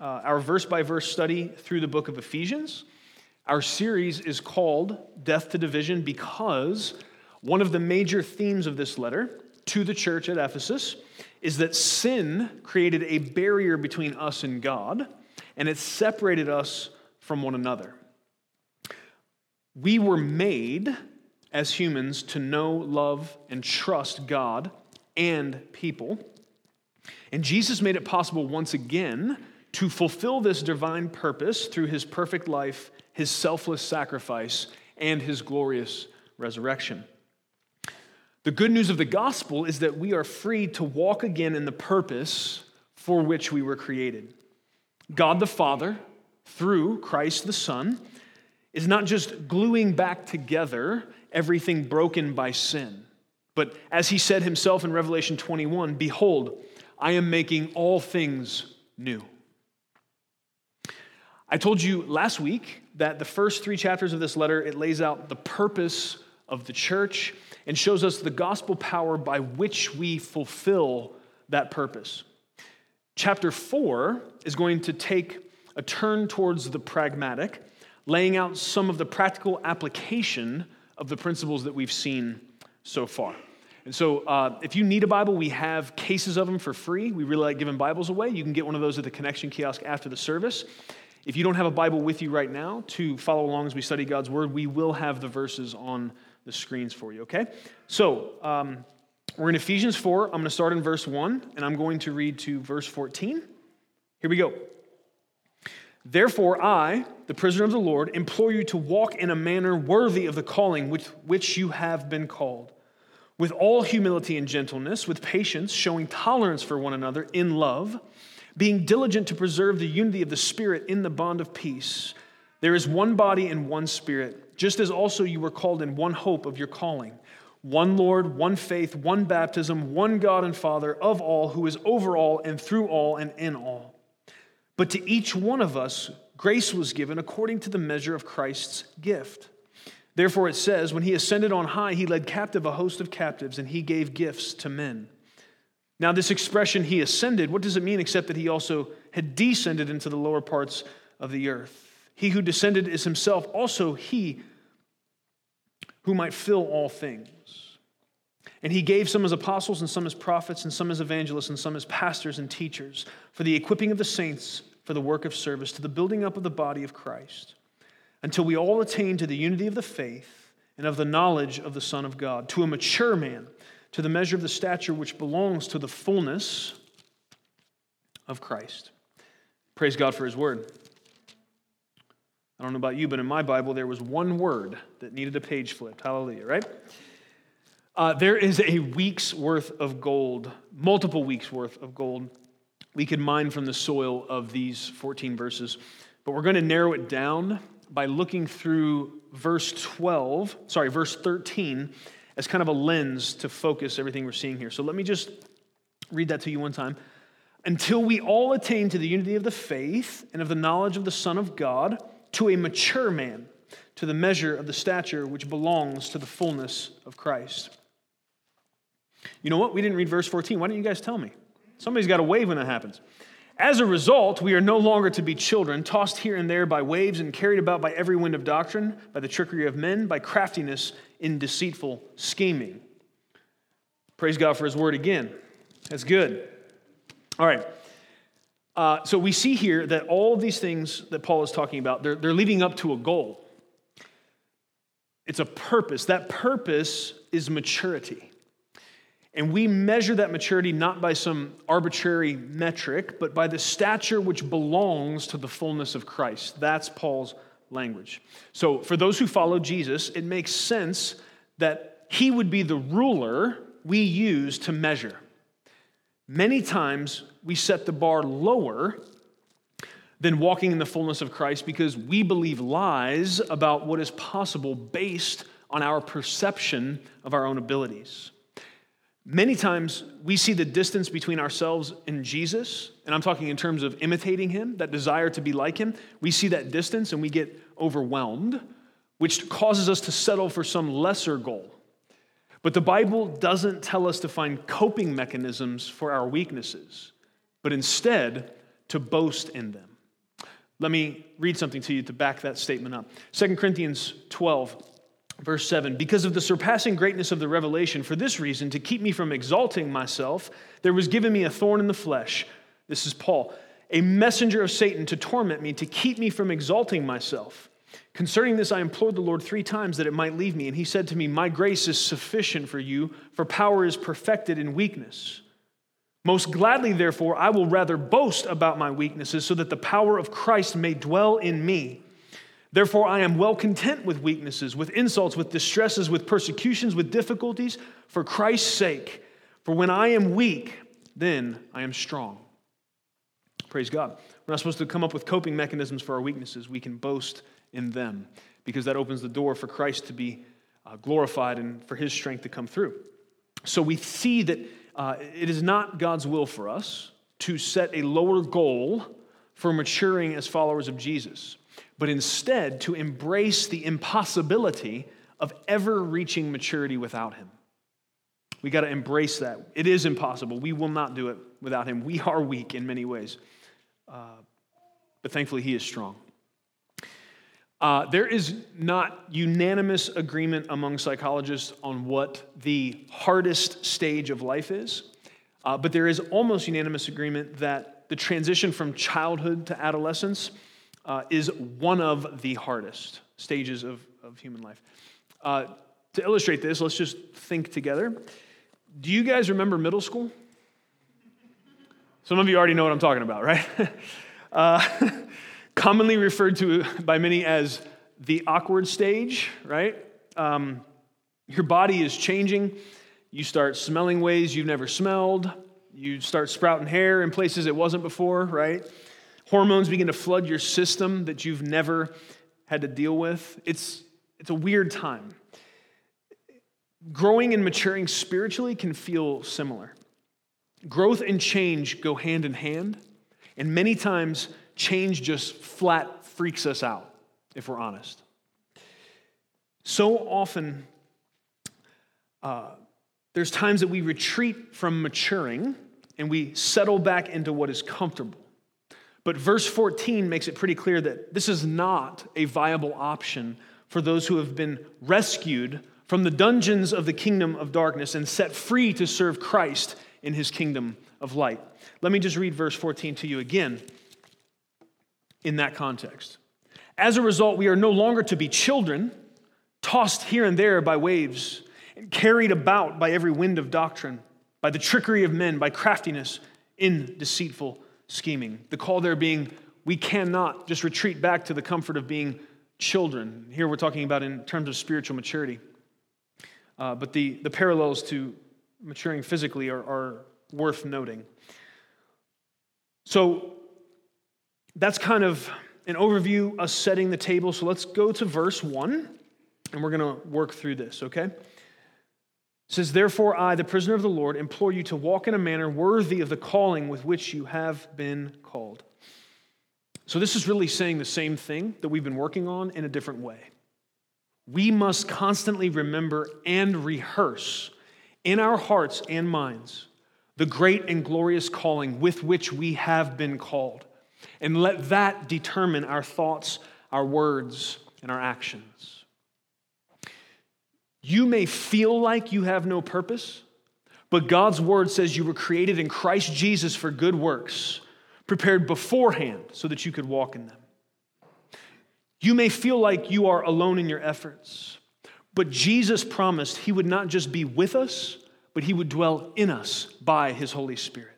uh, our verse by verse study through the book of Ephesians. Our series is called Death to Division because one of the major themes of this letter to the church at Ephesus is that sin created a barrier between us and God, and it separated us from one another. We were made as humans to know, love, and trust God and people. And Jesus made it possible once again to fulfill this divine purpose through his perfect life, his selfless sacrifice, and his glorious resurrection. The good news of the gospel is that we are free to walk again in the purpose for which we were created. God the Father, through Christ the Son, is not just gluing back together everything broken by sin, but as he said himself in Revelation 21 Behold, I am making all things new. I told you last week that the first three chapters of this letter it lays out the purpose of the church and shows us the gospel power by which we fulfill that purpose. Chapter 4 is going to take a turn towards the pragmatic, laying out some of the practical application of the principles that we've seen so far. And so, uh, if you need a Bible, we have cases of them for free. We really like giving Bibles away. You can get one of those at the connection kiosk after the service. If you don't have a Bible with you right now to follow along as we study God's Word, we will have the verses on the screens for you, okay? So, um, we're in Ephesians 4. I'm going to start in verse 1, and I'm going to read to verse 14. Here we go. Therefore, I, the prisoner of the Lord, implore you to walk in a manner worthy of the calling with which you have been called, with all humility and gentleness, with patience, showing tolerance for one another in love being diligent to preserve the unity of the Spirit in the bond of peace. There is one body and one Spirit, just as also you were called in one hope of your calling. One Lord, one faith, one baptism, one God and Father of all, who is over all and through all and in all. But to each one of us, grace was given according to the measure of Christ's gift. Therefore, it says, When he ascended on high, he led captive a host of captives, and he gave gifts to men. Now, this expression, he ascended, what does it mean except that he also had descended into the lower parts of the earth? He who descended is himself also he who might fill all things. And he gave some as apostles, and some as prophets, and some as evangelists, and some as pastors and teachers for the equipping of the saints for the work of service, to the building up of the body of Christ, until we all attain to the unity of the faith and of the knowledge of the Son of God, to a mature man to the measure of the stature which belongs to the fullness of Christ. Praise God for his word. I don't know about you, but in my Bible, there was one word that needed a page flipped. Hallelujah, right? Uh, there is a week's worth of gold, multiple weeks' worth of gold we could mine from the soil of these 14 verses. But we're going to narrow it down by looking through verse 12, sorry, verse 13 as kind of a lens to focus everything we're seeing here. So let me just read that to you one time. Until we all attain to the unity of the faith and of the knowledge of the Son of God, to a mature man, to the measure of the stature which belongs to the fullness of Christ. You know what? We didn't read verse 14. Why don't you guys tell me? Somebody's got to wave when that happens. As a result, we are no longer to be children, tossed here and there by waves and carried about by every wind of doctrine, by the trickery of men, by craftiness in deceitful scheming. Praise God for his word again. That's good. All right. Uh, so we see here that all these things that Paul is talking about, they're, they're leading up to a goal. It's a purpose. That purpose is maturity. And we measure that maturity not by some arbitrary metric, but by the stature which belongs to the fullness of Christ. That's Paul's language. So, for those who follow Jesus, it makes sense that he would be the ruler we use to measure. Many times we set the bar lower than walking in the fullness of Christ because we believe lies about what is possible based on our perception of our own abilities. Many times we see the distance between ourselves and Jesus, and I'm talking in terms of imitating him, that desire to be like him. We see that distance and we get overwhelmed, which causes us to settle for some lesser goal. But the Bible doesn't tell us to find coping mechanisms for our weaknesses, but instead to boast in them. Let me read something to you to back that statement up. 2 Corinthians 12, verse 7 Because of the surpassing greatness of the revelation, for this reason, to keep me from exalting myself, there was given me a thorn in the flesh. This is Paul, a messenger of Satan to torment me, to keep me from exalting myself. Concerning this, I implored the Lord three times that it might leave me. And he said to me, My grace is sufficient for you, for power is perfected in weakness. Most gladly, therefore, I will rather boast about my weaknesses, so that the power of Christ may dwell in me. Therefore, I am well content with weaknesses, with insults, with distresses, with persecutions, with difficulties, for Christ's sake. For when I am weak, then I am strong. Praise God. We're not supposed to come up with coping mechanisms for our weaknesses. We can boast in them because that opens the door for Christ to be uh, glorified and for his strength to come through. So we see that uh, it is not God's will for us to set a lower goal for maturing as followers of Jesus, but instead to embrace the impossibility of ever reaching maturity without him. We got to embrace that. It is impossible. We will not do it without him. We are weak in many ways, uh, but thankfully, he is strong. Uh, there is not unanimous agreement among psychologists on what the hardest stage of life is, uh, but there is almost unanimous agreement that the transition from childhood to adolescence uh, is one of the hardest stages of, of human life. Uh, to illustrate this, let's just think together. Do you guys remember middle school? Some of you already know what I'm talking about, right? Uh, commonly referred to by many as the awkward stage, right? Um, your body is changing. You start smelling ways you've never smelled. You start sprouting hair in places it wasn't before, right? Hormones begin to flood your system that you've never had to deal with. It's, it's a weird time. Growing and maturing spiritually can feel similar. Growth and change go hand in hand, and many times change just flat freaks us out, if we're honest. So often, uh, there's times that we retreat from maturing and we settle back into what is comfortable. But verse 14 makes it pretty clear that this is not a viable option for those who have been rescued from the dungeons of the kingdom of darkness and set free to serve Christ in his kingdom of light. Let me just read verse 14 to you again in that context. As a result, we are no longer to be children, tossed here and there by waves, and carried about by every wind of doctrine, by the trickery of men, by craftiness in deceitful scheming. The call there being, we cannot just retreat back to the comfort of being children. Here we're talking about in terms of spiritual maturity. Uh, but the, the parallels to maturing physically are, are worth noting. So, that's kind of an overview, us setting the table. So let's go to verse 1, and we're going to work through this, okay? Says, Therefore, I, the prisoner of the Lord, implore you to walk in a manner worthy of the calling with which you have been called. So, this is really saying the same thing that we've been working on in a different way. We must constantly remember and rehearse in our hearts and minds the great and glorious calling with which we have been called. And let that determine our thoughts, our words, and our actions. You may feel like you have no purpose, but God's word says you were created in Christ Jesus for good works, prepared beforehand so that you could walk in them. You may feel like you are alone in your efforts, but Jesus promised he would not just be with us, but he would dwell in us by his Holy Spirit.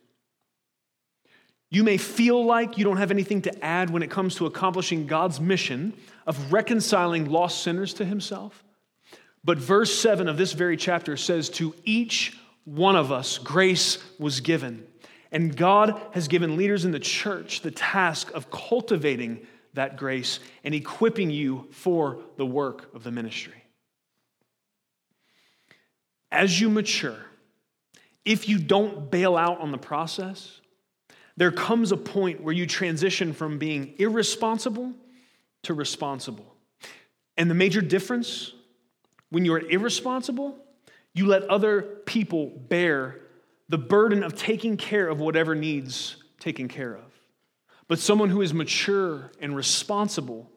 You may feel like you don't have anything to add when it comes to accomplishing God's mission of reconciling lost sinners to himself. But verse 7 of this very chapter says, To each one of us grace was given. And God has given leaders in the church the task of cultivating that grace and equipping you for the work of the ministry. As you mature, if you don't bail out on the process, there comes a point where you transition from being irresponsible to responsible. And the major difference when you're irresponsible, you let other people bear the burden of taking care of whatever needs taken care of. But someone who is mature and responsible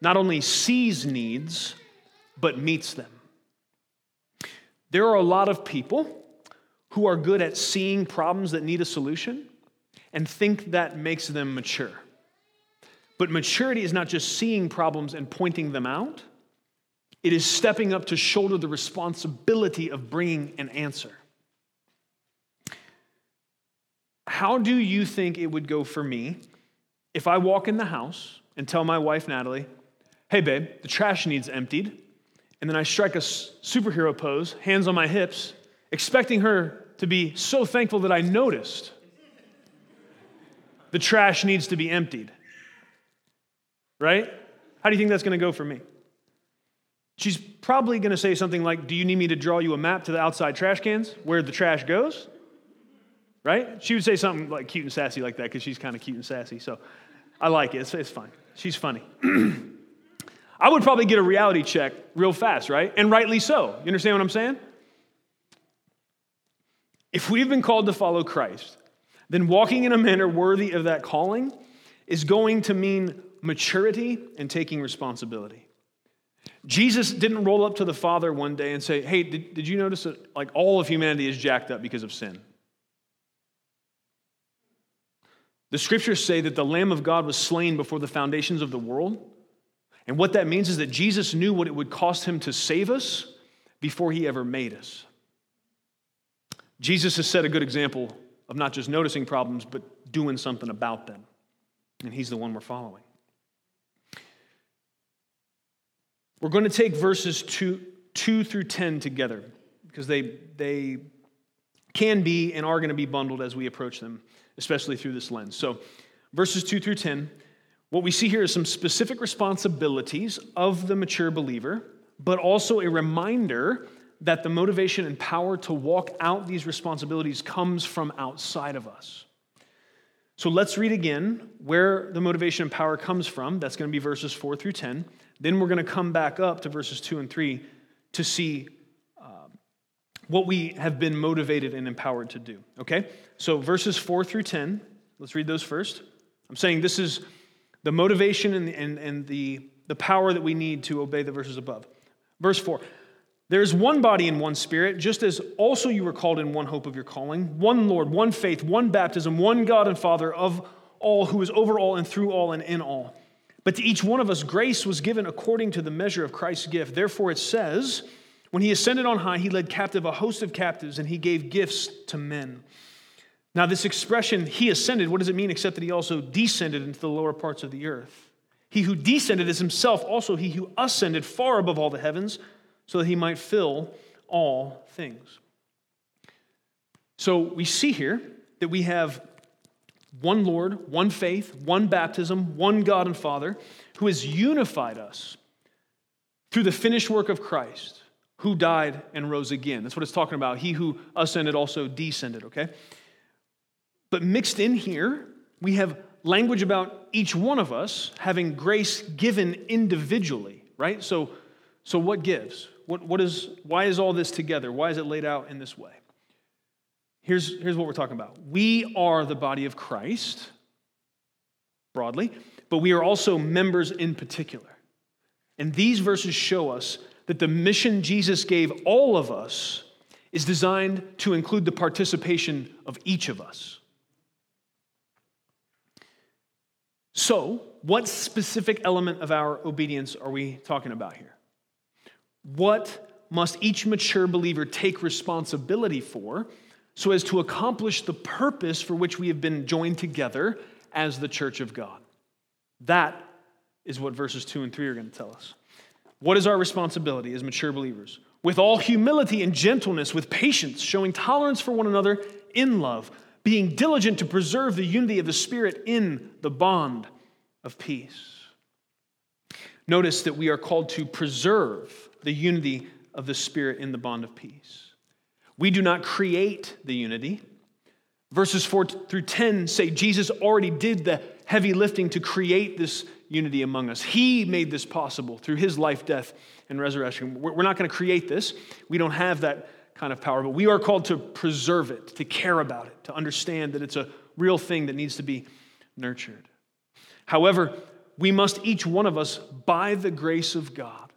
not only sees needs, but meets them. There are a lot of people who are good at seeing problems that need a solution and think that makes them mature. But maturity is not just seeing problems and pointing them out, it is stepping up to shoulder the responsibility of bringing an answer. How do you think it would go for me if I walk in the house and tell my wife, Natalie, hey, babe, the trash needs emptied, and then I strike a superhero pose, hands on my hips, expecting her to be so thankful that I noticed the trash needs to be emptied? Right? How do you think that's going to go for me? She's probably going to say something like, Do you need me to draw you a map to the outside trash cans where the trash goes? Right? She would say something like cute and sassy like that because she's kind of cute and sassy. So I like it. It's, it's fine. She's funny. I would probably get a reality check real fast, right? And rightly so. You understand what I'm saying? If we've been called to follow Christ, then walking in a manner worthy of that calling is going to mean maturity and taking responsibility. Jesus didn't roll up to the Father one day and say, Hey, did, did you notice that like all of humanity is jacked up because of sin? The scriptures say that the Lamb of God was slain before the foundations of the world. And what that means is that Jesus knew what it would cost him to save us before he ever made us. Jesus has set a good example of not just noticing problems, but doing something about them. And he's the one we're following. We're going to take verses 2, 2 through 10 together because they, they can be and are going to be bundled as we approach them especially through this lens. So, verses 2 through 10, what we see here is some specific responsibilities of the mature believer, but also a reminder that the motivation and power to walk out these responsibilities comes from outside of us. So let's read again where the motivation and power comes from. That's going to be verses 4 through 10. Then we're going to come back up to verses 2 and 3 to see um, what we have been motivated and empowered to do. Okay? So, verses 4 through 10, let's read those first. I'm saying this is the motivation and, and, and the, the power that we need to obey the verses above. Verse 4 There is one body and one spirit, just as also you were called in one hope of your calling, one Lord, one faith, one baptism, one God and Father of all, who is over all and through all and in all. But to each one of us, grace was given according to the measure of Christ's gift. Therefore, it says, when he ascended on high, he led captive a host of captives and he gave gifts to men. Now, this expression, he ascended, what does it mean except that he also descended into the lower parts of the earth? He who descended is himself also he who ascended far above all the heavens so that he might fill all things. So we see here that we have one Lord, one faith, one baptism, one God and Father who has unified us through the finished work of Christ who died and rose again. That's what it's talking about. He who ascended also descended, okay? But mixed in here, we have language about each one of us having grace given individually, right? So, so what gives? What, what is, why is all this together? Why is it laid out in this way? Here's, here's what we're talking about. We are the body of Christ, broadly, but we are also members in particular. And these verses show us that the mission Jesus gave all of us is designed to include the participation of each of us. So, what specific element of our obedience are we talking about here? What must each mature believer take responsibility for so as to accomplish the purpose for which we have been joined together as the church of God? That is what verses 2 and 3 are going to tell us. What is our responsibility as mature believers? With all humility and gentleness, with patience, showing tolerance for one another in love, being diligent to preserve the unity of the Spirit in the bond of peace. Notice that we are called to preserve the unity of the Spirit in the bond of peace. We do not create the unity. Verses 4 through 10 say Jesus already did the heavy lifting to create this unity among us. He made this possible through his life, death, and resurrection. We're not going to create this. We don't have that kind of power, but we are called to preserve it, to care about it, to understand that it's a real thing that needs to be nurtured. However, we must each one of us, by the grace of God,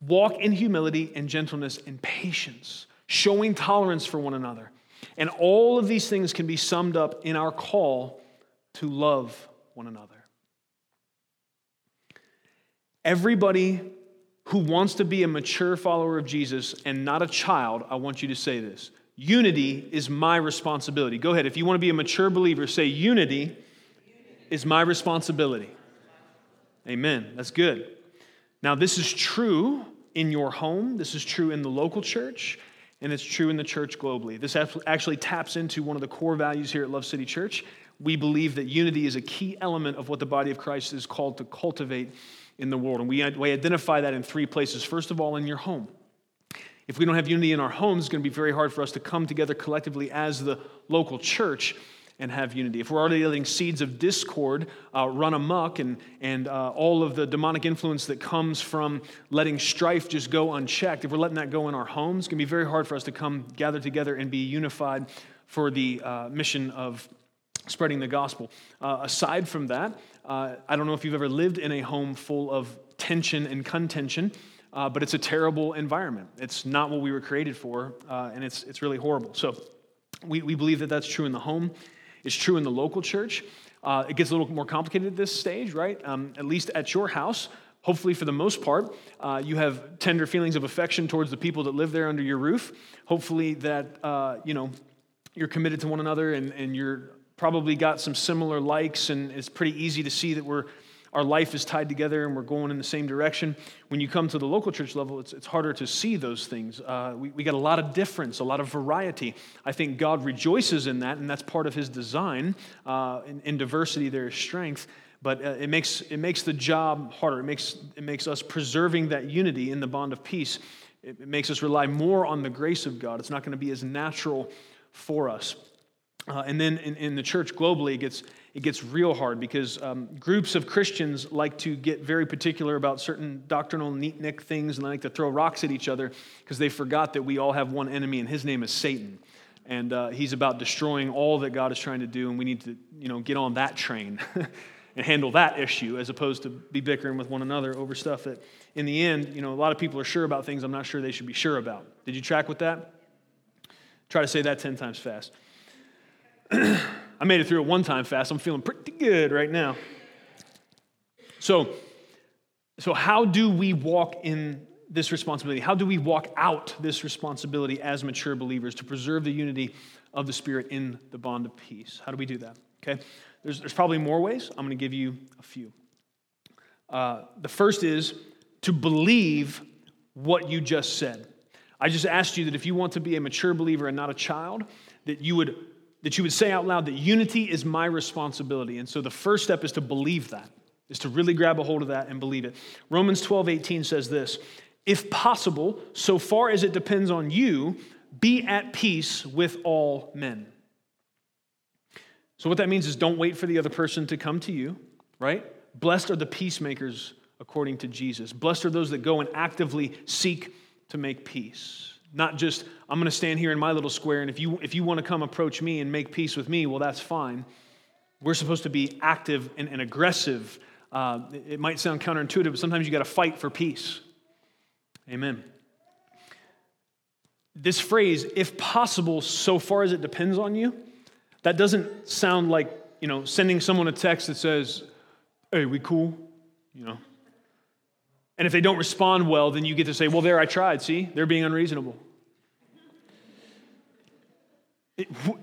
walk in humility and gentleness and patience, showing tolerance for one another. And all of these things can be summed up in our call to love one another. Everybody who wants to be a mature follower of Jesus and not a child, I want you to say this. Unity is my responsibility. Go ahead. If you want to be a mature believer, say, Unity is my responsibility. Amen. That's good. Now, this is true in your home, this is true in the local church, and it's true in the church globally. This actually taps into one of the core values here at Love City Church. We believe that unity is a key element of what the body of Christ is called to cultivate in the world. And we, we identify that in three places. First of all, in your home. If we don't have unity in our homes, it's going to be very hard for us to come together collectively as the local church and have unity. If we're already letting seeds of discord uh, run amok and, and uh, all of the demonic influence that comes from letting strife just go unchecked, if we're letting that go in our homes, it's going to be very hard for us to come gather together and be unified for the uh, mission of spreading the gospel. Uh, aside from that, uh, I don't know if you've ever lived in a home full of tension and contention. Uh, but it's a terrible environment. It's not what we were created for, and it's, it's really horrible. So, we, we believe that that's true in the home. It's true in the local church. Uh, it gets a little more complicated at this stage, right? Um, at least at your house, hopefully for the most part, uh, you have tender feelings of affection towards the people that live there under your roof. Hopefully that, uh, you know, you're committed to one another and, and you're probably got some similar likes and it's pretty easy to see that we're our life is tied together and we're going in the same direction. When you come to the local church level, it's, it's harder to see those things. Uh, we, we got a lot of difference, a lot of variety. I think God rejoices in that, and that's part of his design. Uh, in, in, diversity, there is strength. But uh, it, makes, it makes the job harder. It makes, it makes us preserving that unity in the bond of peace. It, it makes us rely more on the grace of God. It's not going to be as natural for us. Uh, and then in, in, the church globally, it gets, it gets real hard because um, groups of Christians like to get very particular about certain doctrinal neat nick things and they like to throw rocks at each other because they forgot that we all have one enemy and his name is Satan. And uh, he's about destroying all that God is trying to do, and we need to you know, get on that train and handle that issue as opposed to be bickering with one another over stuff that, in the end, you know, a lot of people are sure about things I'm not sure they should be sure about. Did you track with that? Try to say that 10 times fast. I made it through it one time fast. I'm feeling pretty good right now. So, so how do we walk in this responsibility? How do we walk out this responsibility as mature believers to preserve the unity of the Spirit in the bond of peace? How do we do that? Okay, there's, there's probably more ways. I'm going to give you a few. Uh, the first is to believe what you just said. I just asked you that if you want to be a mature believer and not a child, that you would that you would say out loud that unity is my responsibility. And so the first step is to believe that, is to really grab a hold of that and believe it. Romans 12, 18 says this If possible, so far as it depends on you, be at peace with all men. So, what that means is don't wait for the other person to come to you, right? Blessed are the peacemakers according to Jesus. Blessed are those that go and actively seek to make peace. Not just, I'm going to stand here in my little square, and if you, if you want to come approach me and make peace with me, well, that's fine. We're supposed to be active and, and aggressive. Uh, it, might sound counterintuitive, but sometimes you got to fight for peace. Amen. This phrase, if possible, so far as it depends on you, that doesn't sound like, you know, sending someone a text that says, hey, we cool? You know, and if they don't respond well, then you get to say, well, there, I tried. See, they're being unreasonable.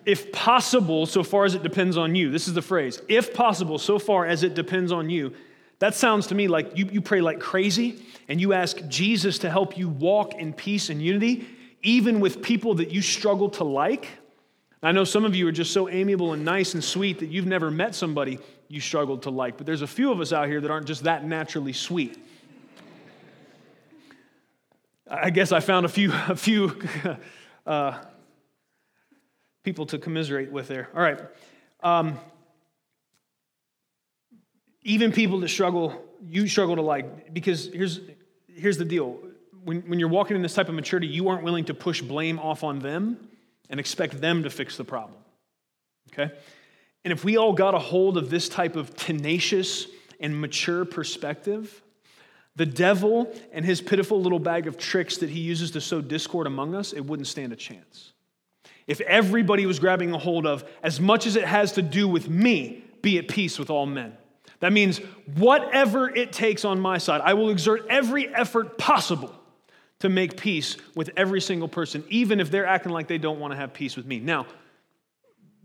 If possible, so far as it depends on you, this is the phrase, if possible, so far as it depends on you, that sounds to me like you, you pray like crazy and you ask Jesus to help you walk in peace and unity, even with people that you struggle to like. I know some of you are just so amiable and nice and sweet that you've never met somebody you struggled to like, but there's a few of us out here that aren't just that naturally sweet. I guess I found a few, a few uh, people to commiserate with there. All right. Um, even people that struggle, you struggle to like, because here's, here's the deal. When, when you're walking in this type of maturity, you aren't willing to push blame off on them and expect them to fix the problem. Okay? And if we all got a hold of this type of tenacious and mature perspective, the devil and his pitiful little bag of tricks that he uses to sow discord among us, it wouldn't stand a chance. If everybody was grabbing a hold of as much as it has to do with me, be at peace with all men. That means whatever it takes on my side, I will exert every effort possible to make peace with every single person, even if they're acting like they don't want to have peace with me. Now,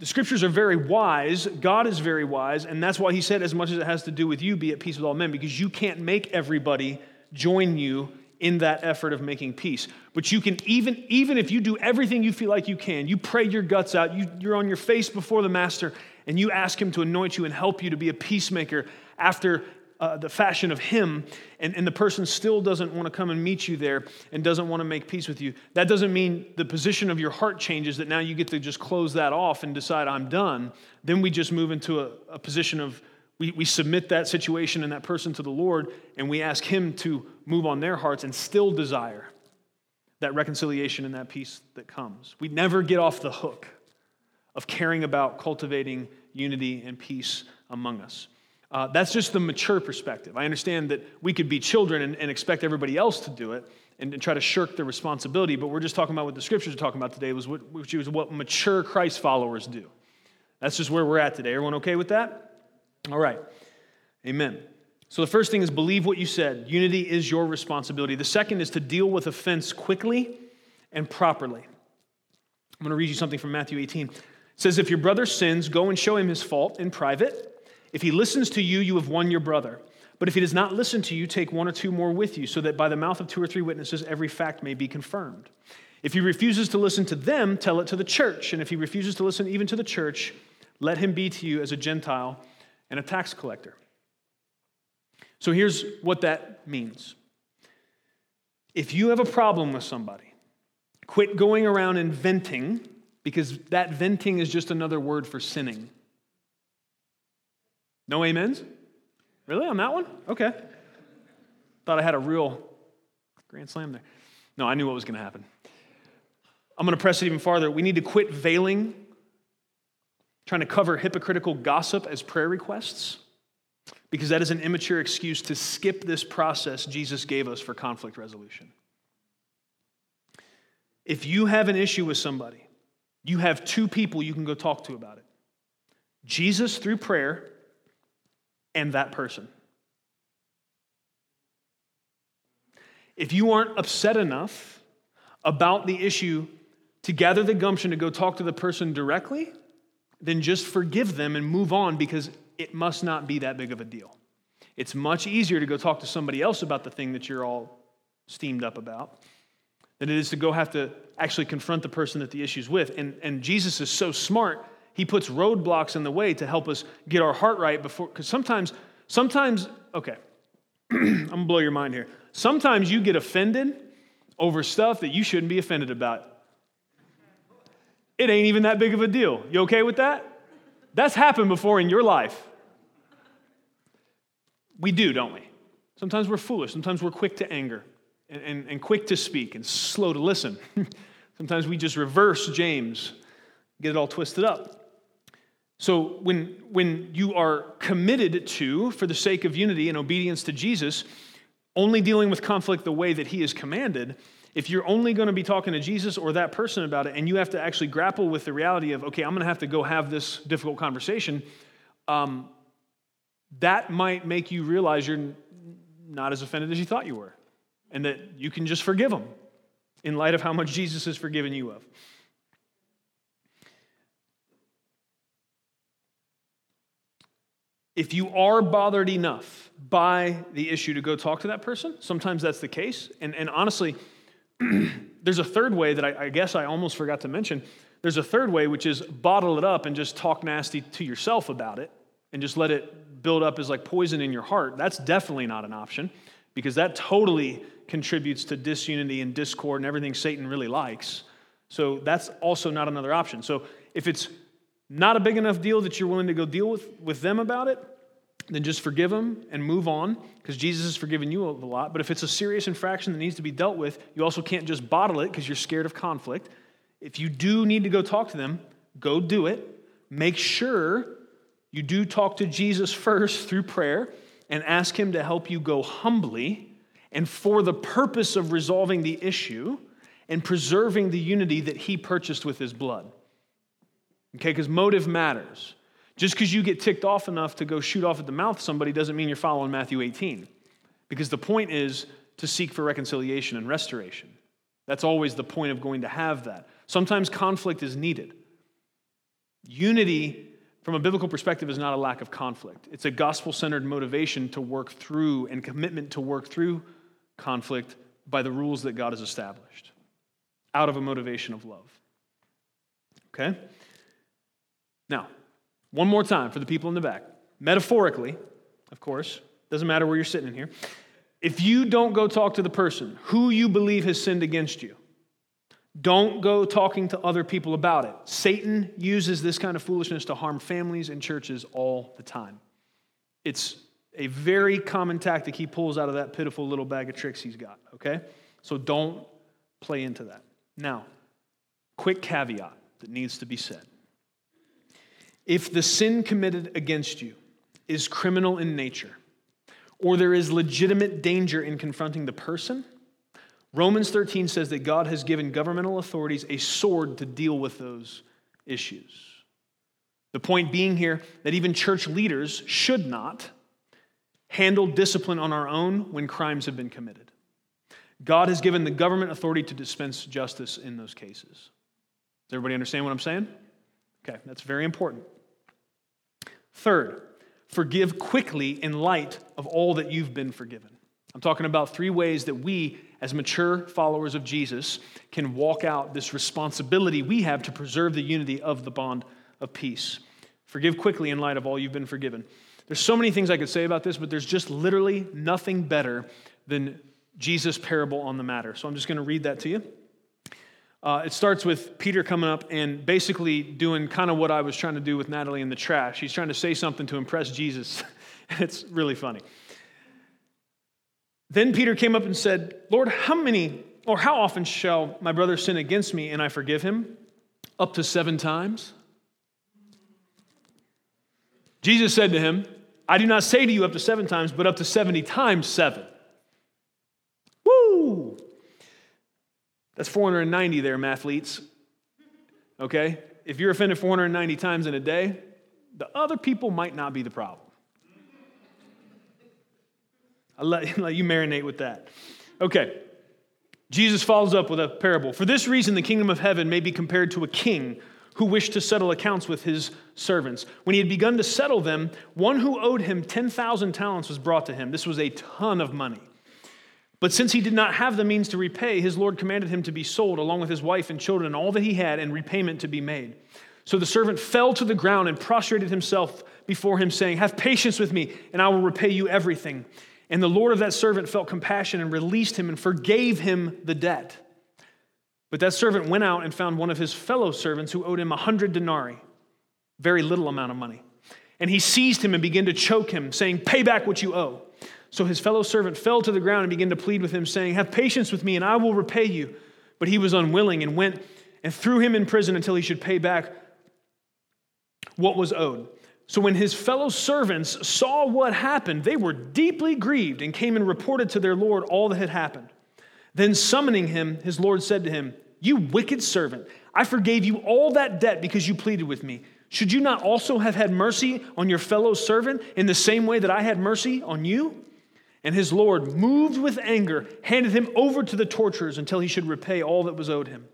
the scriptures are very wise. God is very wise. And that's why he said, as much as it has to do with you, be at peace with all men, because you can't make everybody join you in that effort of making peace. But you can, even, even if you do everything you feel like you can, you pray your guts out, you, you're on your face before the master, and you ask him to anoint you and help you to be a peacemaker after uh, the fashion of him, and, and the person still doesn't want to come and meet you there and doesn't want to make peace with you, that doesn't mean the position of your heart changes, that now you get to just close that off and decide, I'm done. Then we just move into a, a position of we, we submit that situation and that person to the Lord, and we ask Him to move on their hearts and still desire that reconciliation and that peace that comes. We never get off the hook of caring about cultivating unity and peace among us. Uh, that's just the mature perspective. I understand that we could be children and, and expect everybody else to do it and, and, try to shirk the responsibility, but we're just talking about what the scriptures are talking about today, was what, which is what mature Christ followers do. That's just where we're at today. Everyone okay with that? All right. Amen. So the first thing is believe what you said. Unity is your responsibility. The second is to deal with offense quickly and properly. I'm going to read you something from Matthew 18. It says, If your brother sins, go and show him his fault in private. If he listens to you, you have won your brother. But if he does not listen to you, take one or two more with you, so that by the mouth of two or three witnesses every fact may be confirmed. If he refuses to listen to them, tell it to the church. And if he refuses to listen even to the church, let him be to you as a Gentile and a tax collector. So here's what that means. If you have a problem with somebody, quit going around and venting, because that venting is just another word for sinning. No amens? Really? On that one? Okay. Thought I had a real grand slam there. No, I knew what was going to happen. I'm going to press it even farther. We need to quit veiling, trying to cover hypocritical gossip as prayer requests, because that is an immature excuse to skip this process Jesus gave us for conflict resolution. If you have an issue with somebody, you have two people you can go talk to about it Jesus through prayer and that person. If you aren't upset enough about the issue to gather the gumption to go talk to the person directly, then just forgive them and move on because it must not be that big of a deal. It's much easier to go talk to somebody else about the thing that you're all steamed up about than it is to go have to actually confront the person that the issue's with. And, and Jesus is so smart he puts roadblocks in the way to help us get our heart right before, because sometimes, sometimes, okay, I'm gonna blow your mind here. Sometimes you get offended over stuff that you shouldn't be offended about. It ain't even that big of a deal. You okay with that? That's happened before in your life. We do, don't we? Sometimes we're foolish. Sometimes we're quick to anger and, and, and quick to speak and slow to listen. Sometimes we just reverse James, get it all twisted up. So when, when you are committed to, for the sake of unity and obedience to Jesus, only dealing with conflict the way that he is commanded, if you're only going to be talking to Jesus or that person about it, and you have to actually grapple with the reality of, okay, I'm going to have to go have this difficult conversation, um, that might make you realize you're not as offended as you thought you were, and that you can just forgive them in light of how much Jesus has forgiven you of. If you are bothered enough by the issue to go talk to that person, sometimes that's the case. And, and honestly, there's a third way that I, I guess I almost forgot to mention. There's a third way, which is bottle it up and just talk nasty to yourself about it and just let it build up as like poison in your heart. That's definitely not an option because that totally contributes to disunity and discord and everything Satan really likes. So that's also not another option. So if it's not a big enough deal that you're willing to go deal with, with them about it, then just forgive them and move on because Jesus has forgiven you a lot. But if it's a serious infraction that needs to be dealt with, you also can't just bottle it because you're scared of conflict. If you do need to go talk to them, go do it. Make sure you do talk to Jesus first through prayer and ask Him to help you go humbly and for the purpose of resolving the issue and preserving the unity that He purchased with His blood. Okay, because motive matters. Just because you get ticked off enough to go shoot off at the mouth somebody doesn't mean you're following Matthew 18. Because the point is to seek for reconciliation and restoration. That's always the point of going to have that. Sometimes conflict is needed. Unity, from a biblical perspective, is not a lack of conflict. It's a gospel centered motivation to work through and commitment to work through conflict by the rules that God has established out of a motivation of love. Okay? Now, one more time for the people in the back. Metaphorically, of course, doesn't matter where you're sitting in here. If you don't go talk to the person who you believe has sinned against you, don't go talking to other people about it. Satan uses this kind of foolishness to harm families and churches all the time. It's a very common tactic he pulls out of that pitiful little bag of tricks he's got, okay? So don't play into that. Now, quick caveat that needs to be said. If the sin committed against you is criminal in nature, or there is legitimate danger in confronting the person, Romans 13 says that God has given governmental authorities a sword to deal with those issues. The point being here that even church leaders should not handle discipline on our own when crimes have been committed. God has given the government authority to dispense justice in those cases. Does everybody understand what I'm saying? Okay, that's very important. Third, forgive quickly in light of all that you've been forgiven. I'm talking about three ways that we, as mature followers of Jesus, can walk out this responsibility we have to preserve the unity of the bond of peace. Forgive quickly in light of all you've been forgiven. There's so many things I could say about this, but there's just literally nothing better than Jesus' parable on the matter. So I'm just going to read that to you. Uh, it starts with Peter coming up and basically doing kind of what I was trying to do with Natalie in the trash. He's trying to say something to impress Jesus. it's really funny. Then Peter came up and said, Lord, how many or how often shall my brother sin against me and I forgive him? Up to seven times? Jesus said to him, I do not say to you up to seven times, but up to 70 times seven. That's 490 there, mathletes. Okay? If you're offended 490 times in a day, the other people might not be the problem. I'll let, let you marinate with that. Okay. Jesus follows up with a parable. For this reason, the kingdom of heaven may be compared to a king who wished to settle accounts with his servants. When he had begun to settle them, one who owed him 10,000 talents was brought to him. This was a ton of money. But since he did not have the means to repay, his Lord commanded him to be sold along with his wife and children and all that he had, and repayment to be made. So the servant fell to the ground and prostrated himself before him, saying, Have patience with me, and I will repay you everything. And the Lord of that servant felt compassion and released him and forgave him the debt. But that servant went out and found one of his fellow servants who owed him a hundred denarii, very little amount of money. And he seized him and began to choke him, saying, Pay back what you owe. So his fellow servant fell to the ground and began to plead with him, saying, Have patience with me, and I will repay you. But he was unwilling and went and threw him in prison until he should pay back what was owed. So when his fellow servants saw what happened, they were deeply grieved and came and reported to their Lord all that had happened. Then summoning him, his Lord said to him, You wicked servant, I forgave you all that debt because you pleaded with me. Should you not also have had mercy on your fellow servant in the same way that I had mercy on you? And his Lord, moved with anger, handed him over to the torturers until he should repay all that was owed him.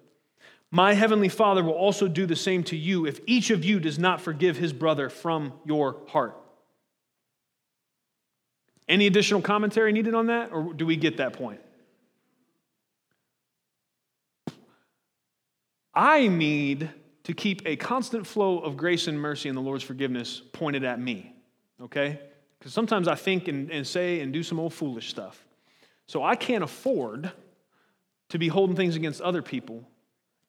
My heavenly Father will also do the same to you if each of you does not forgive his brother from your heart. Any additional commentary needed on that, or do we get that point? I need to keep a constant flow of grace and mercy and the Lord's forgiveness pointed at me, okay? Because sometimes I think and, and say and do some old foolish stuff. So I can't afford to be holding things against other people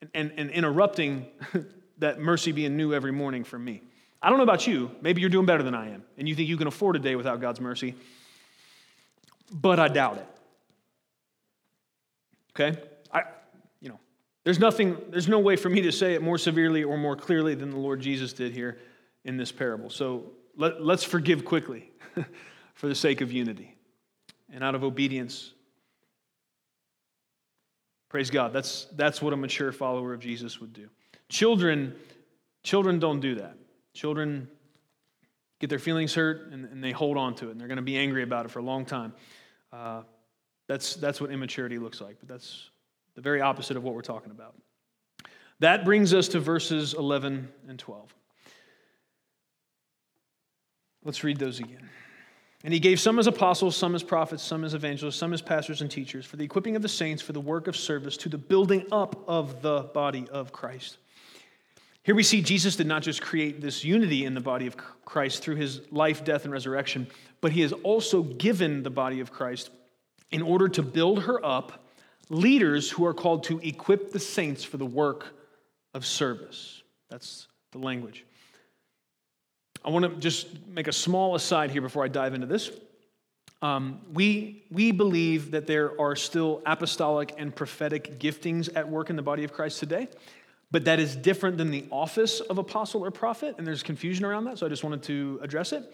and, and, and interrupting that mercy being new every morning for me. I don't know about you. Maybe you're doing better than I am, and you think you can afford a day without God's mercy, but I doubt it. Okay? I, you know, there's nothing, there's no way for me to say it more severely or more clearly than the Lord Jesus did here in this parable. So let, let's forgive quickly for the sake of unity and out of obedience. Praise God. That's, that's what a mature follower of Jesus would do. Children, children don't do that. Children get their feelings hurt and, and they hold on to it, and they're going to be angry about it for a long time. Uh, that's, that's what immaturity looks like, but that's the very opposite of what we're talking about. That brings us to verses 11 and 12. Let's read those again. And he gave some as apostles, some as prophets, some as evangelists, some as pastors and teachers, for the equipping of the saints, for the work of service, to the building up of the body of Christ. Here we see Jesus did not just create this unity in the body of Christ through his life, death, and resurrection, but he has also given the body of Christ in order to build her up leaders who are called to equip the saints for the work of service. That's the language. I want to just make a small aside here before I dive into this. Um, we, we believe that there are still apostolic and prophetic giftings at work in the body of Christ today, but that is different than the office of apostle or prophet, and there's confusion around that, so I just wanted to address it.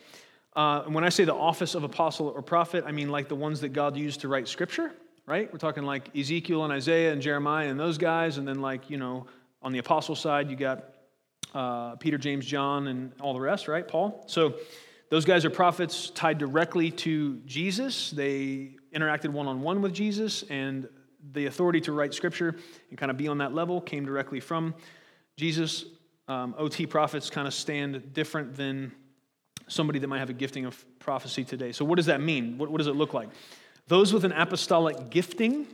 Uh, and when I say the office of apostle or prophet, I mean like the ones that God used to write scripture, right? We're talking like Ezekiel and Isaiah and Jeremiah and those guys, and then like, you know, on the apostle side, you got uh, Peter, James, John, and all the rest, right? Paul. So those guys are prophets tied directly to Jesus. They interacted one on one with Jesus, and the authority to write scripture and kind of be on that level came directly from Jesus. Um, OT prophets kind of stand different than somebody that might have a gifting of prophecy today. So, what does that mean? What, what does it look like? Those with an apostolic gifting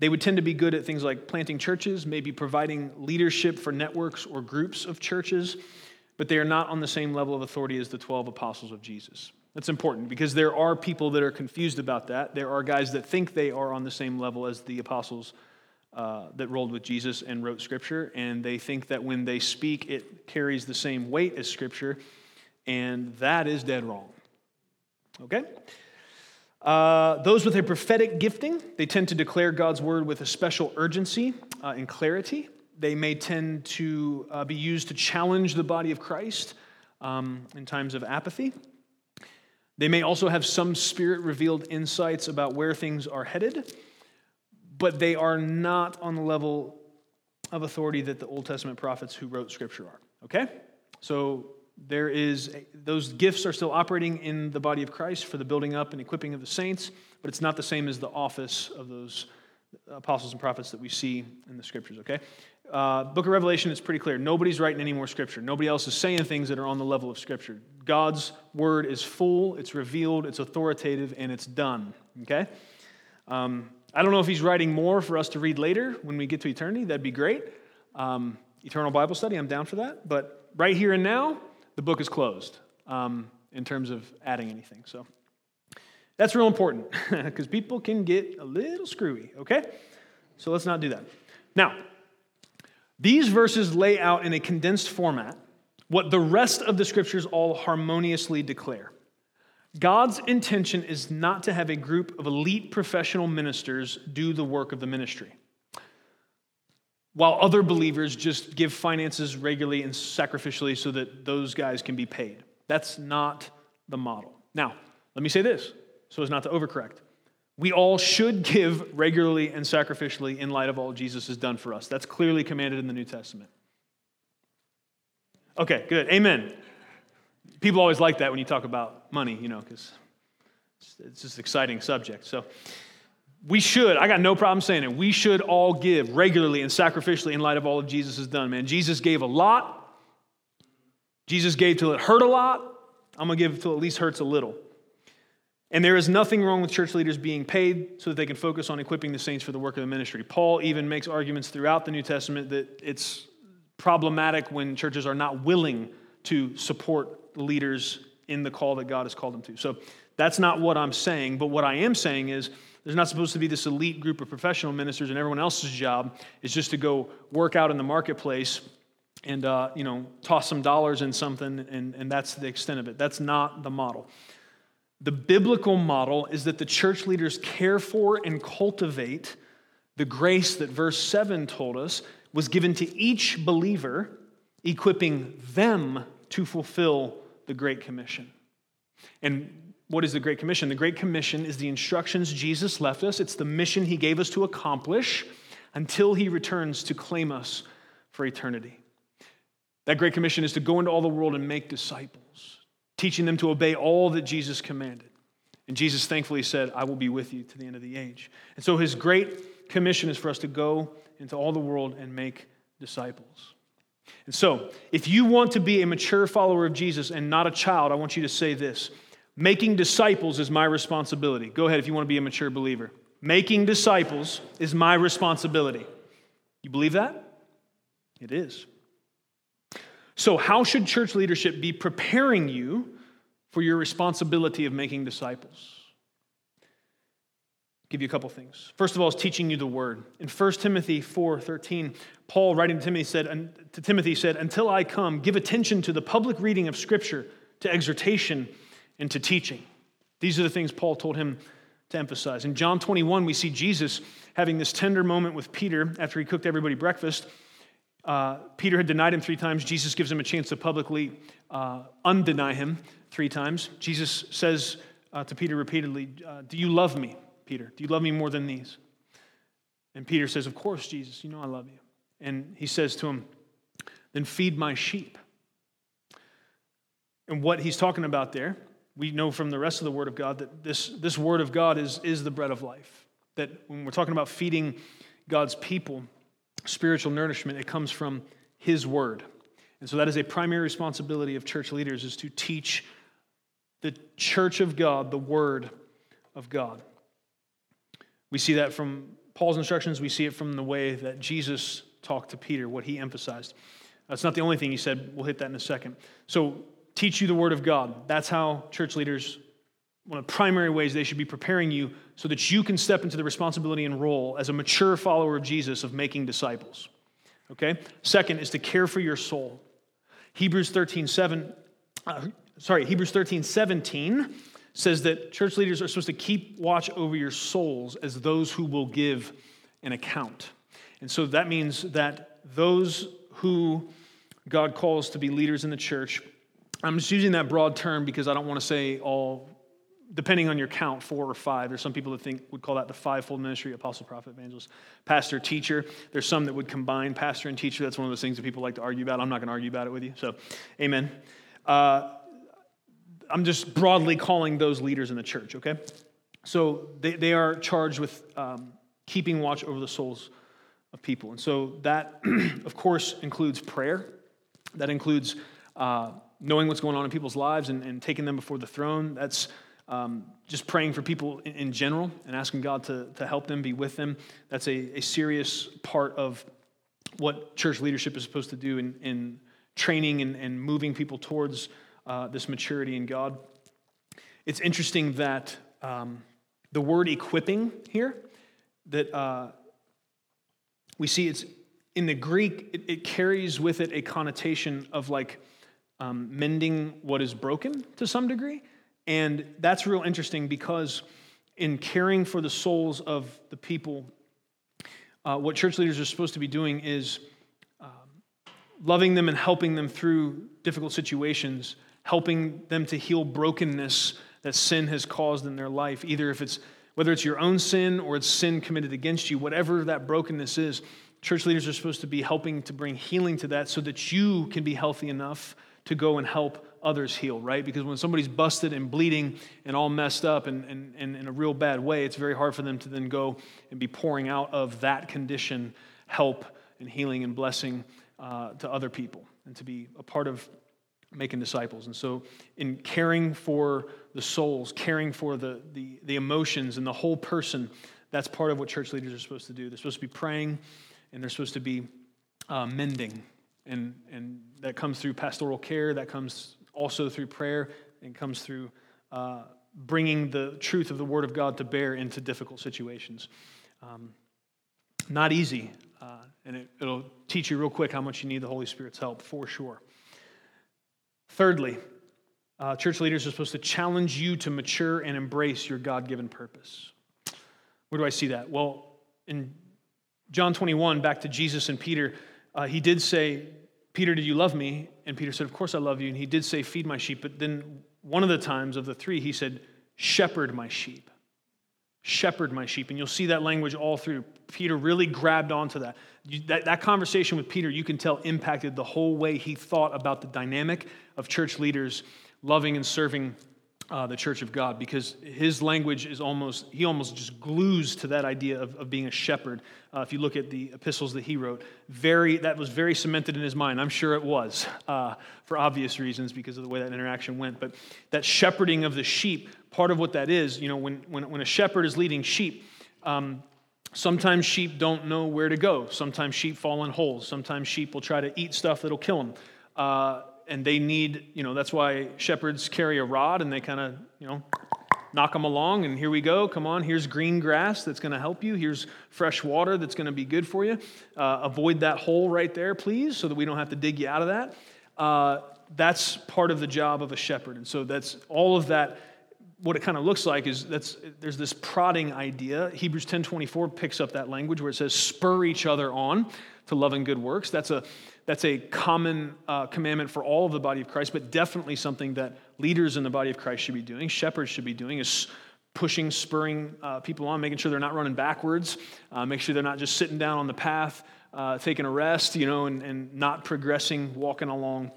they would tend to be good at things like planting churches, maybe providing leadership for networks or groups of churches, but they are not on the same level of authority as the 12 apostles of Jesus. That's important because there are people that are confused about that. There are guys that think they are on the same level as the apostles uh, that rolled with Jesus and wrote Scripture, and they think that when they speak, it carries the same weight as Scripture, and that is dead wrong. Okay? Uh, those with a prophetic gifting, they tend to declare God's word with a special urgency uh, and clarity. They may tend to uh, be used to challenge the body of Christ um, in times of apathy. They may also have some spirit revealed insights about where things are headed, but they are not on the level of authority that the Old Testament prophets who wrote Scripture are. Okay? So there is those gifts are still operating in the body of Christ for the building up and equipping of the saints, but it's not the same as the office of those apostles and prophets that we see in the scriptures. Okay, uh, Book of Revelation is pretty clear. Nobody's writing any more scripture. Nobody else is saying things that are on the level of scripture. God's word is full, it's revealed, it's authoritative, and it's done. Okay. Um, I don't know if he's writing more for us to read later when we get to eternity. That'd be great. Um, eternal Bible study, I'm down for that. But right here and now, the book is closed um, in terms of adding anything. So that's real important because people can get a little screwy, okay? So let's not do that. Now, these verses lay out in a condensed format what the rest of the scriptures all harmoniously declare. God's intention is not to have a group of elite professional ministers do the work of the ministry while other believers just give finances regularly and sacrificially so that those guys can be paid. That's not the model. Now, let me say this so as not to overcorrect. We all should give regularly and sacrificially in light of all Jesus has done for us. That's clearly commanded in the New Testament. Okay, good. Amen. People always like that when you talk about money, you know, because it's just an exciting subject. So, we should, I got no problem saying it, we should all give regularly and sacrificially in light of all of Jesus has done, man. Jesus gave a lot. Jesus gave till it hurt a lot. I'm going to give till it at least hurts a little. And there is nothing wrong with church leaders being paid so that they can focus on equipping the saints for the work of the ministry. Paul even makes arguments throughout the New Testament that it's problematic when churches are not willing to support leaders in the call that God has called them to. So that's not what I'm saying, but what I am saying is there's not supposed to be this elite group of professional ministers, and everyone else's job is just to go work out in the marketplace and uh, you know toss some dollars in something, and, and that's the extent of it. That's not the model. The biblical model is that the church leaders care for and cultivate the grace that verse 7 told us was given to each believer, equipping them to fulfill the Great Commission. And what is the Great Commission? The Great Commission is the instructions Jesus left us, it's the mission he gave us to accomplish until he returns to claim us for eternity. That Great Commission is to go into all the world and make disciples, teaching them to obey all that Jesus commanded. And Jesus thankfully said, I will be with you to the end of the age. And so his Great Commission is for us to go into all the world and make disciples. And so, if you want to be a mature follower of Jesus and not a child, I want you to say this Making disciples is my responsibility. Go ahead if you want to be a mature believer. Making disciples is my responsibility. You believe that? It is. So, how should church leadership be preparing you for your responsibility of making disciples? give you a couple things. First of all, is teaching you the word. In 1 Timothy 4:13, Paul writing to Timothy said to Timothy said, "Until I come, give attention to the public reading of scripture, to exhortation and to teaching." These are the things Paul told him to emphasize. In John 21, we see Jesus having this tender moment with Peter after he cooked everybody breakfast. Uh, Peter had denied him three times. Jesus gives him a chance to publicly uh, undeny him three times. Jesus says uh, to Peter repeatedly, uh, Do you love me? Peter? Do you love me more than these? And Peter says, Of course, Jesus, you know I love you. And he says to him, Then feed my sheep. And what he's talking about there, we know from the rest of the Word of God that this, this Word of God is, is the bread of life. That when we're talking about feeding God's people, spiritual nourishment, it comes from His Word. And so that is a primary responsibility of church leaders is to teach the church of God the Word of God. We see that from Paul's instructions, we see it from the way that Jesus talked to Peter, what he emphasized. That's not the only thing he said. We'll hit that in a second. So, teach you the Word of God. That's how church leaders, one of the primary ways they should be preparing you so that you can step into the responsibility and role as a mature follower of Jesus of making disciples. Okay? Second is to care for your soul. Hebrews 13, 7, uh, sorry, Hebrews 13, 17 says that church leaders are supposed to keep watch over your souls as those who will give an account. And so that means that those who God calls to be leaders in the church, I'm just using that broad term because I don't want to say all, depending on your count, four or five. There's some people that think would call that the fivefold ministry apostle, prophet, evangelist, pastor, teacher. There's some that would combine pastor and teacher. That's one of those things that people like to argue about. I'm not going to argue about it with you. So, amen. Uh, I'm just broadly calling those leaders in the church, okay? So they, they are charged with um, keeping watch over the souls of people. And so that, of course, includes prayer. That includes uh, knowing what's going on in people's lives and, and taking them before the throne. That's um, just praying for people in, in, general and asking God to, to help them, be with them. That's a, a serious part of what church leadership is supposed to do in, in training and, and moving people towards uh, this maturity in God. It's interesting that um, the word equipping here, that uh, we see it's in the Greek, it, it, carries with it a connotation of like um, mending what is broken to some degree. And that's real interesting because in caring for the souls of the people, uh, what church leaders are supposed to be doing is um, loving them and helping them through difficult situations helping them to heal brokenness that sin has caused in their life, either if it's whether it's your own sin or it's sin committed against you, whatever that brokenness is, church leaders are supposed to be helping to bring healing to that so that you can be healthy enough to go and help others heal, right? Because when somebody's busted and bleeding and all messed up and, and, and in a real bad way, it's very hard for them to then go and be pouring out of that condition help and healing and blessing uh, to other people and to be a part of making disciples. And so, in caring for the souls, caring for the, the, the, emotions and the whole person, that's part of what church leaders are supposed to do. They're supposed to be praying and they're supposed to be uh, mending And, and that comes through pastoral care, that comes also through prayer, and comes through uh, bringing the truth of the Word of God to bear into difficult situations. Um, not easy, uh, and it, it'll teach you real quick how much you need the Holy Spirit's help, for sure. Thirdly, uh, church leaders are supposed to challenge you to mature and embrace your God given purpose. Where do I see that? Well, in John 21, back to Jesus and Peter, uh, he did say, Peter, did you love me? And Peter said, Of course I love you. And he did say, Feed my sheep. But then one of the times of the three, he said, Shepherd my sheep. Shepherd my sheep. And you'll see that language all through. Peter really grabbed onto that. that. That conversation with Peter, you can tell, impacted the whole way he thought about the dynamic of church leaders loving and serving uh, the church of God because his language is almost, he almost just glues to that idea of, of being a shepherd. Uh, if you look at the epistles that he wrote, very, that was very cemented in his mind. I'm sure it was uh, for obvious reasons because of the way that interaction went. But that shepherding of the sheep, part of what that is, you know, when, when, when a shepherd is leading sheep, um, sometimes sheep don't know where to go. Sometimes sheep fall in holes. Sometimes sheep will try to eat stuff that'll kill them. And they need, you know, that's why shepherds carry a rod and they kind of, you know, knock them along and here we go. Come on here's green grass that's going to help you. Here's fresh water that's going to be good for you. Uh, avoid that hole right there please so that we don't have to dig you out of that. Uh, that's part of the job of a shepherd. And so that's all of that what it kind of looks like is that's there's this prodding idea. Hebrews 10.24 picks up that language where it says spur each other on to love and good works. That's a that's a common uh, commandment for all of the body of Christ, but definitely something that leaders in the body of Christ should be doing, shepherds should be doing, is pushing, spurring uh, people on, making sure they're not running backwards, uh, make sure they're not just sitting down on the path, uh, taking a rest, you know, and, and not progressing, walking along,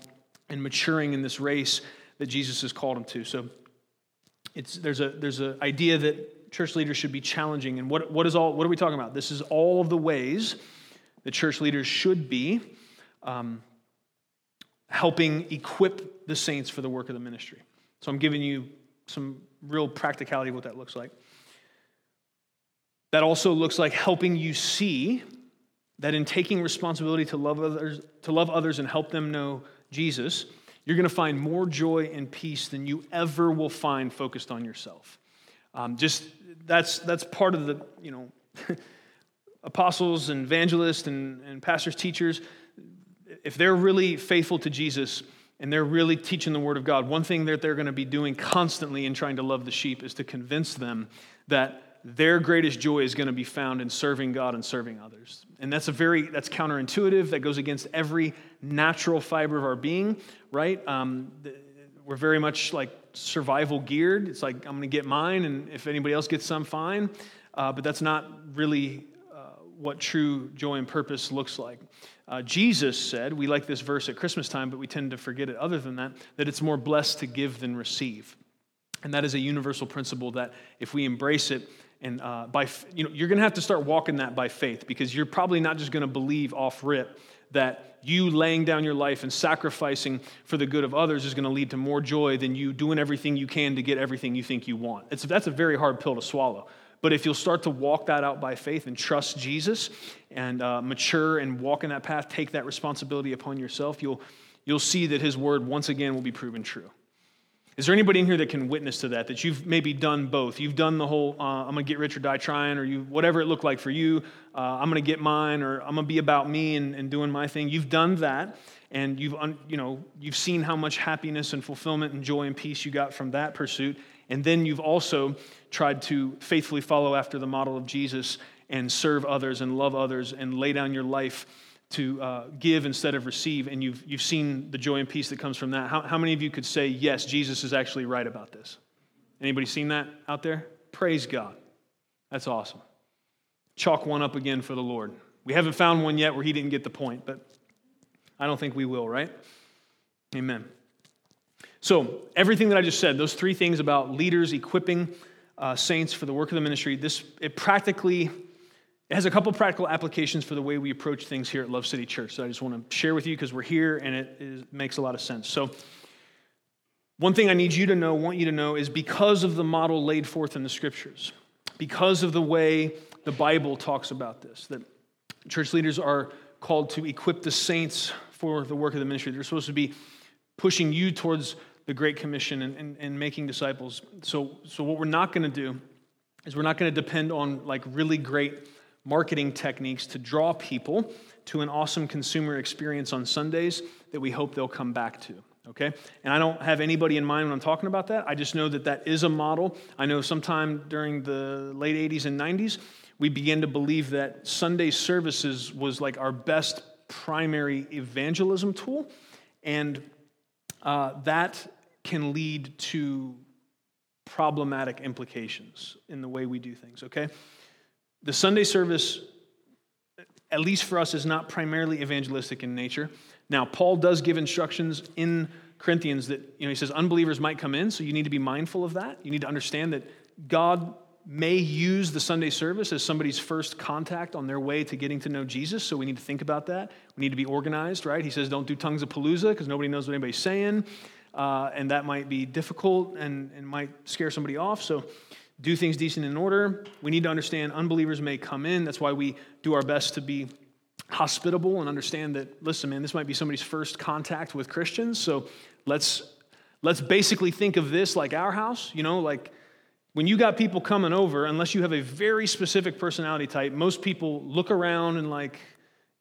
and maturing in this race that Jesus has called them to. So it's, there's an there's a idea that church leaders should be challenging. And what, what, is all, what are we talking about? This is all of the ways that church leaders should be um, helping equip the saints for the work of the ministry. So I'm giving you some real practicality of what that looks like. That also looks like helping you see that in taking responsibility to love others, to love others and help them know Jesus, you're going to find more joy and peace than you ever will find focused on yourself. Um, just that's that's part of the you know apostles and evangelists and, and pastors teachers if they're really faithful to Jesus and they're really teaching the Word of God, one thing that they're going to be doing constantly in trying to love the sheep is to convince them that their greatest joy is going to be found in serving God and serving others. And that's a very that's counterintuitive. That goes against every natural fiber of our being, right? Um, we're very much like survival geared. It's like I'm going to get mine, and if anybody else gets some, fine. Uh, but that's not really what true joy and purpose looks like. Uh, Jesus said, we like this verse at Christmas time, but we tend to forget it other than that, that it's more blessed to give than receive. And that is a universal principle that if we embrace it, and uh, by you know you're going to have to start walking that by faith because you're probably not just going to believe off rip that you laying down your life and sacrificing for the good of others is going to lead to more joy than you doing everything you can to get everything you think you want. It's, that's a very hard pill to swallow. But if you'll start to walk that out by faith and trust Jesus and uh, mature and walk in that path, take that responsibility upon yourself, you'll, you'll see that His word once again will be proven true. Is there anybody in here that can witness to that? That you've maybe done both? You've done the whole uh, "I'm gonna get rich or die trying," or you whatever it looked like for you. Uh, I'm gonna get mine, or I'm gonna be about me and, and doing my thing. You've done that, and you've you know you've seen how much happiness and fulfillment and joy and peace you got from that pursuit. And then you've also tried to faithfully follow after the model of Jesus and serve others and love others and lay down your life to uh, give instead of receive. And you've, you've seen the joy and peace that comes from that. How, how many of you could say, yes, Jesus is actually right about this? Anybody seen that out there? Praise God. That's awesome. Chalk one up again for the Lord. We haven't found one yet where he didn't get the point, but I don't think we will, right? Amen. So, everything that I just said, those three things about leaders equipping uh, saints for the work of the ministry, this it practically it has a couple practical applications for the way we approach things here at Love City Church that I just want to share with you because we're here and it makes a lot of sense. So, one thing I need you to know, want you to know, is because of the model laid forth in the scriptures, because of the way the Bible talks about this, that church leaders are called to equip the saints for the work of the ministry. They're supposed to be pushing you towards the Great Commission and, and, and making disciples. So, so what we're not going to do is we're not going to depend on like really great marketing techniques to draw people to an awesome consumer experience on Sundays that we hope they'll come back to. Okay? And I don't have anybody in mind when I'm talking about that. I just know that that is a model. I know sometime during the late 80s and 90s, we began to believe that Sunday services was like our best primary evangelism tool. And uh, that can lead to problematic implications in the way we do things, okay? The Sunday service, at least for us, is not primarily evangelistic in nature. Now, Paul does give instructions in Corinthians that, you know, he says unbelievers might come in, so you need to be mindful of that. You need to understand that God may use the Sunday service as somebody's first contact on their way to getting to know Jesus, so we need to think about that. We need to be organized, right? He says, don't do tongues of palooza because nobody knows what anybody's saying, uh, and that might be difficult and, and might scare somebody off. So do things decent in order. We need to understand unbelievers may come in. That's why we do our best to be hospitable and understand that, listen, man, this might be somebody's first contact with Christians, so let's let's basically think of this like our house, you know, like when you got people coming over, unless you have a very specific personality type, most people look around and like,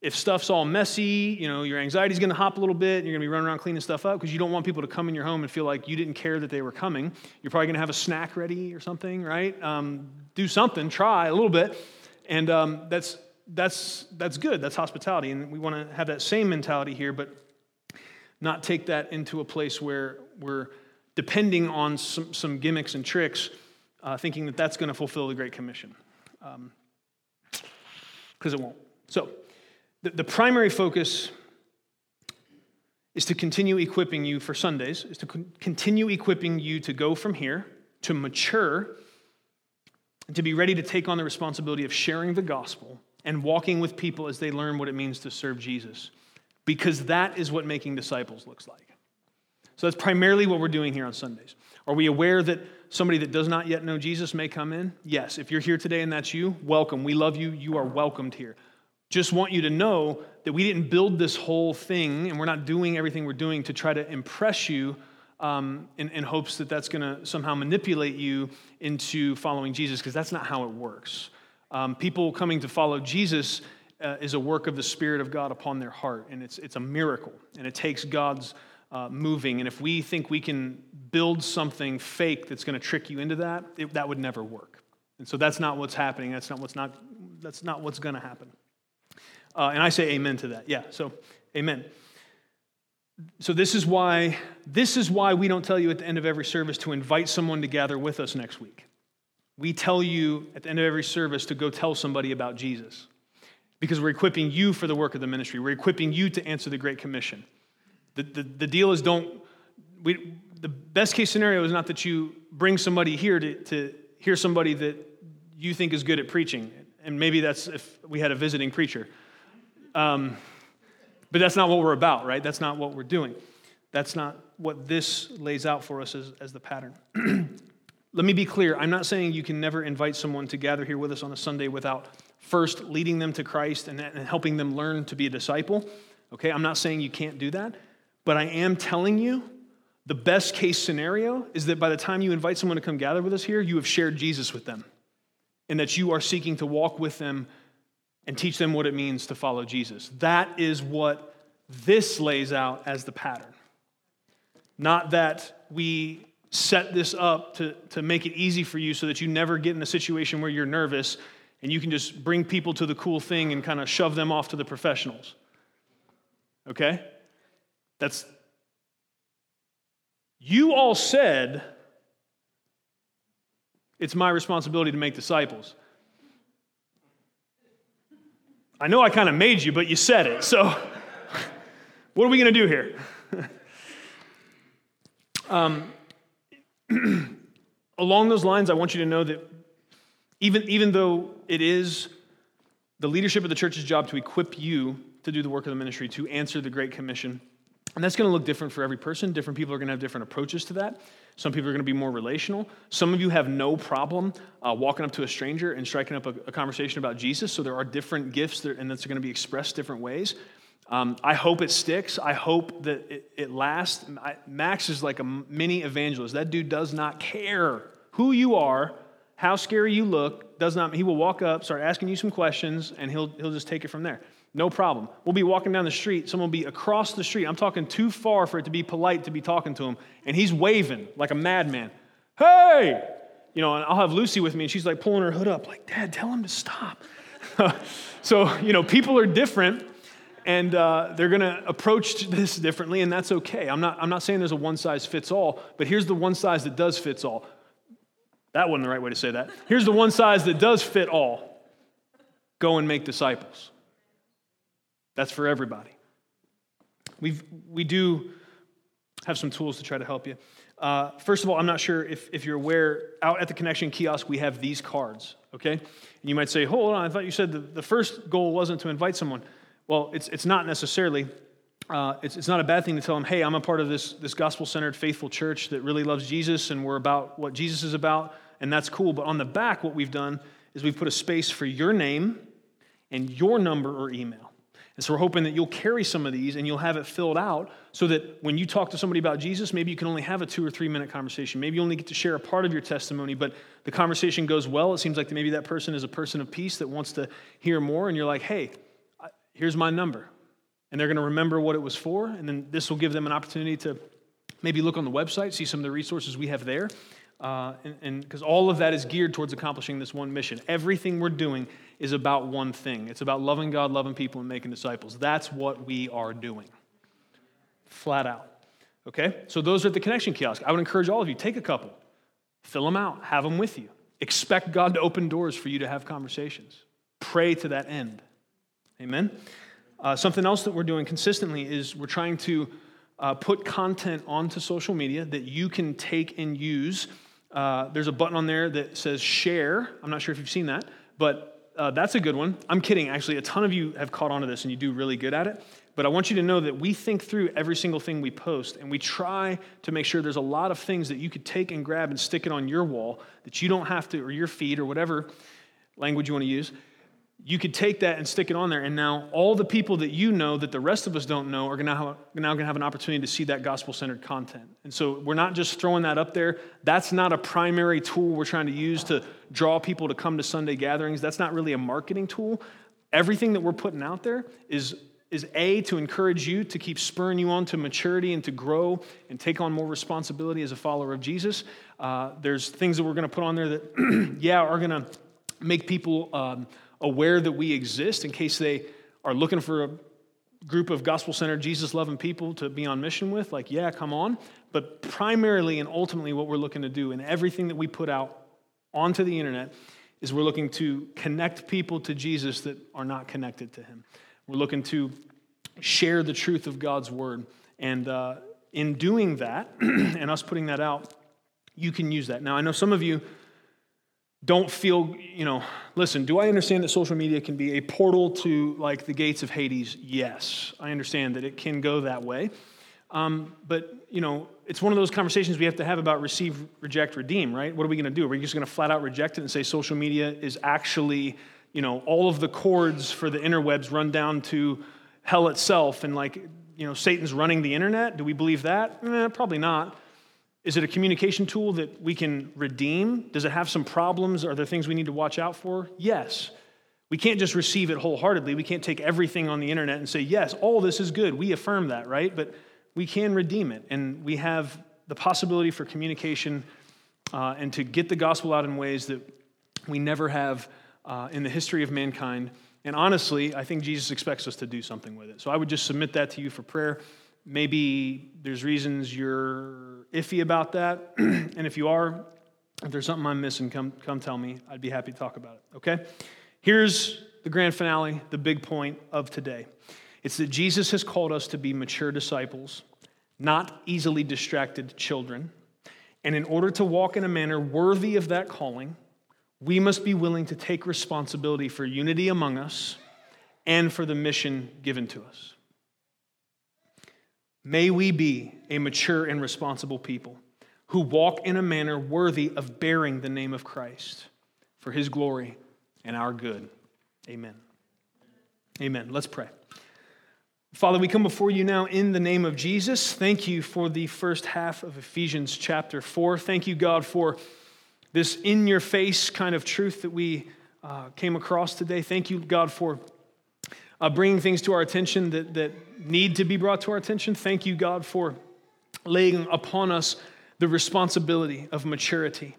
if stuff's all messy, you know, your anxiety's gonna hop a little bit, and you're gonna be running around cleaning stuff up because you don't want people to come in your home and feel like you didn't care that they were coming. You're probably gonna have a snack ready or something, right? Um, do something, try a little bit, and um, that's that's that's good. That's hospitality, and we want to have that same mentality here, but not take that into a place where we're depending on some, some gimmicks and tricks uh, thinking that that's going to fulfill the Great Commission. Because um, it won't. So, the, the primary focus is to continue equipping you for Sundays, is to continue equipping you to go from here, to mature, to be ready to take on the responsibility of sharing the gospel and walking with people as they learn what it means to serve Jesus. Because that is what making disciples looks like. So that's primarily what we're doing here on Sundays. Are we aware that somebody that does not yet know Jesus may come in? Yes. If you're here today and that's you, welcome. We love you. You are welcomed here. Just want you to know that we didn't build this whole thing and we're not doing everything we're doing to try to impress you um, in, in hopes that that's going to somehow manipulate you into following Jesus, because that's not how it works. Um, people coming to follow Jesus uh, is a work of the Spirit of God upon their heart, and it's, it's a miracle, and it takes God's uh, moving. And if we think we can build something fake that's going to trick you into that, it, that would never work. And so that's not what's happening. That's not what's not. That's not what's going to happen. Uh, and I say amen to that. Yeah. So amen. So this is why this is why we don't tell you at the end of every service to invite someone to gather with us next week. We tell you at the end of every service to go tell somebody about Jesus because we're equipping you for the work of the ministry. We're equipping you to answer the Great Commission. The, the, the deal is don't, we, the best case scenario is not that you bring somebody here to, to hear somebody that you think is good at preaching. And maybe that's if we had a visiting preacher. Um, but that's not what we're about, right? That's not what we're doing. That's not what this lays out for us as, as the pattern. Let me be clear. I'm not saying you can never invite someone to gather here with us on a Sunday without first leading them to Christ and, and helping them learn to be a disciple. Okay? I'm not saying you can't do that. But I am telling you, the best case scenario is that by the time you invite someone to come gather with us here, you have shared Jesus with them and that you are seeking to walk with them and teach them what it means to follow Jesus. That is what this lays out as the pattern. Not that we set this up to, to make it easy for you so that you never get in a situation where you're nervous and you can just bring people to the cool thing and kind of shove them off to the professionals. Okay? That's, you all said it's my responsibility to make disciples. I know I kind of made you, but you said it. So, what are we going to do here? um, along those lines, I want you to know that even, even though it is the leadership of the church's job to equip you to do the work of the ministry, to answer the Great Commission, and that's going to look different for every person. Different people are going to have different approaches to that. Some people are going to be more relational. Some of you have no problem uh, walking up to a stranger and striking up a, a, conversation about Jesus. So there are different gifts, that, and that's going to be expressed different ways. Um, I hope it sticks. I hope that it, it lasts. I, Max is like a mini evangelist. That dude does not care who you are, how scary you look. Does not. He will walk up, start asking you some questions, and he'll he'll just take it from there. No problem. We'll be walking down the street. Someone will be across the street. I'm talking too far for it to be polite to be talking to him, and he's waving like a madman. Hey, you know, and I'll have Lucy with me, and she's like pulling her hood up, like, Dad, tell him to stop. so, you know, people are different and uh, they're going to approach this differently, and that's okay. I'm not, I'm not saying there's a one size fits all, but here's the one size that does fits all. That wasn't the right way to say that. Here's the one size that does fit all go and make disciples. That's for everybody. we we do have some tools to try to help you. Uh, first of all, I'm not sure if, if you're aware, out at the connection kiosk, we have these cards, okay? And you might say, hold on, I thought you said the, the first goal wasn't to invite someone. Well, it's, it's not necessarily. Uh, it's, it's not a bad thing to tell them, hey, I'm a part of this, this gospel centered, faithful church that really loves Jesus, and we're about what Jesus is about, and that's cool. But on the back, what we've done is we've put a space for your name and your number or email. And so we're hoping that you'll carry some of these and you'll have it filled out so that when you talk to somebody about Jesus, maybe you can only have a two or three minute conversation. Maybe you only get to share a part of your testimony, but the conversation goes well. It seems like maybe that person is a person of peace that wants to hear more, and you're like, hey, here's my number. And they're going to remember what it was for. And then this will give them an opportunity to maybe look on the website, see some of the resources we have there. Uh, and because all of that is geared towards accomplishing this one mission. Everything we're doing is about one thing it's about loving God, loving people, and making disciples. That's what we are doing. Flat out. Okay? So those are at the connection kiosk. I would encourage all of you take a couple, fill them out, have them with you. Expect God to open doors for you to have conversations. Pray to that end. Amen? Uh, something else that we're doing consistently is we're trying to uh, put content onto social media that you can take and use. Uh, there's a button on there that says share. I'm not sure if you've seen that, but uh, that's a good one. I'm kidding, actually. A ton of you have caught on to this and you do really good at it. But I want you to know that we think through every single thing we post and we try to make sure there's a lot of things that you could take and grab and stick it on your wall that you don't have to, or your feed, or whatever language you want to use you could take that and stick it on there, and now all the people that you know that the rest of us don't know are now going to have an opportunity to see that gospel centered content. And so we're not just throwing that up there. That's not a primary tool we're trying to use to draw people to come to Sunday gatherings. That's not really a marketing tool. Everything that we're putting out there is, is A, to encourage you to keep spurring you on to maturity and to grow and take on more responsibility as a follower of Jesus. Uh, there's things that we're going to put on there that, yeah, are going to make people. Um, aware that we exist in case they are looking for a group of gospel centered, Jesus loving people to be on mission with, like, yeah, come on. But primarily and ultimately, what we're looking to do in everything that we put out onto the internet is we're looking to connect people to Jesus that are not connected to him. We're looking to share the truth of God's word. And uh, in doing that, and us putting that out, you can use that. Now, I know some of you don't feel, you know, listen, do I understand that social media can be a portal to like the gates of Hades? Yes, I understand that it can go that way. Um, but, you know, it's one of those conversations we have to have about receive, reject, redeem, right? What are we going to do? Are we just going to flat out reject it and say social media is actually, you know, all of the cords for the interwebs run down to hell itself and like, you know, Satan's running the internet? Do we believe that? Eh, probably not. Is it a communication tool that we can redeem? Does it have some problems? Are there things we need to watch out for? Yes. We can't just receive it wholeheartedly. We can't take everything on the internet and say, yes, all this is good. We affirm that, right? But we can redeem it. And we have the possibility for communication uh, and to get the gospel out in ways that we never have uh, in the history of mankind. And honestly, I think Jesus expects us to do something with it. So I would just submit that to you for prayer. Maybe there's reasons you're iffy about that. and if you are, if there's something I'm missing, come, come tell me. I'd be happy to talk about it, okay? Here's the grand finale, the big point of today it's that Jesus has called us to be mature disciples, not easily distracted children. And in order to walk in a manner worthy of that calling, we must be willing to take responsibility for unity among us and for the mission given to us. May we be a mature and responsible people who walk in a manner worthy of bearing the name of Christ for his glory and our good. Amen. Amen. Let's pray. Father, we come before you now in the name of Jesus. Thank you for the first half of Ephesians chapter 4. Thank you, God, for this in your face kind of truth that we uh, came across today. Thank you, God, for uh, bringing things to our attention that, that need to be brought to our attention. Thank you, God, for laying upon us the responsibility of maturity.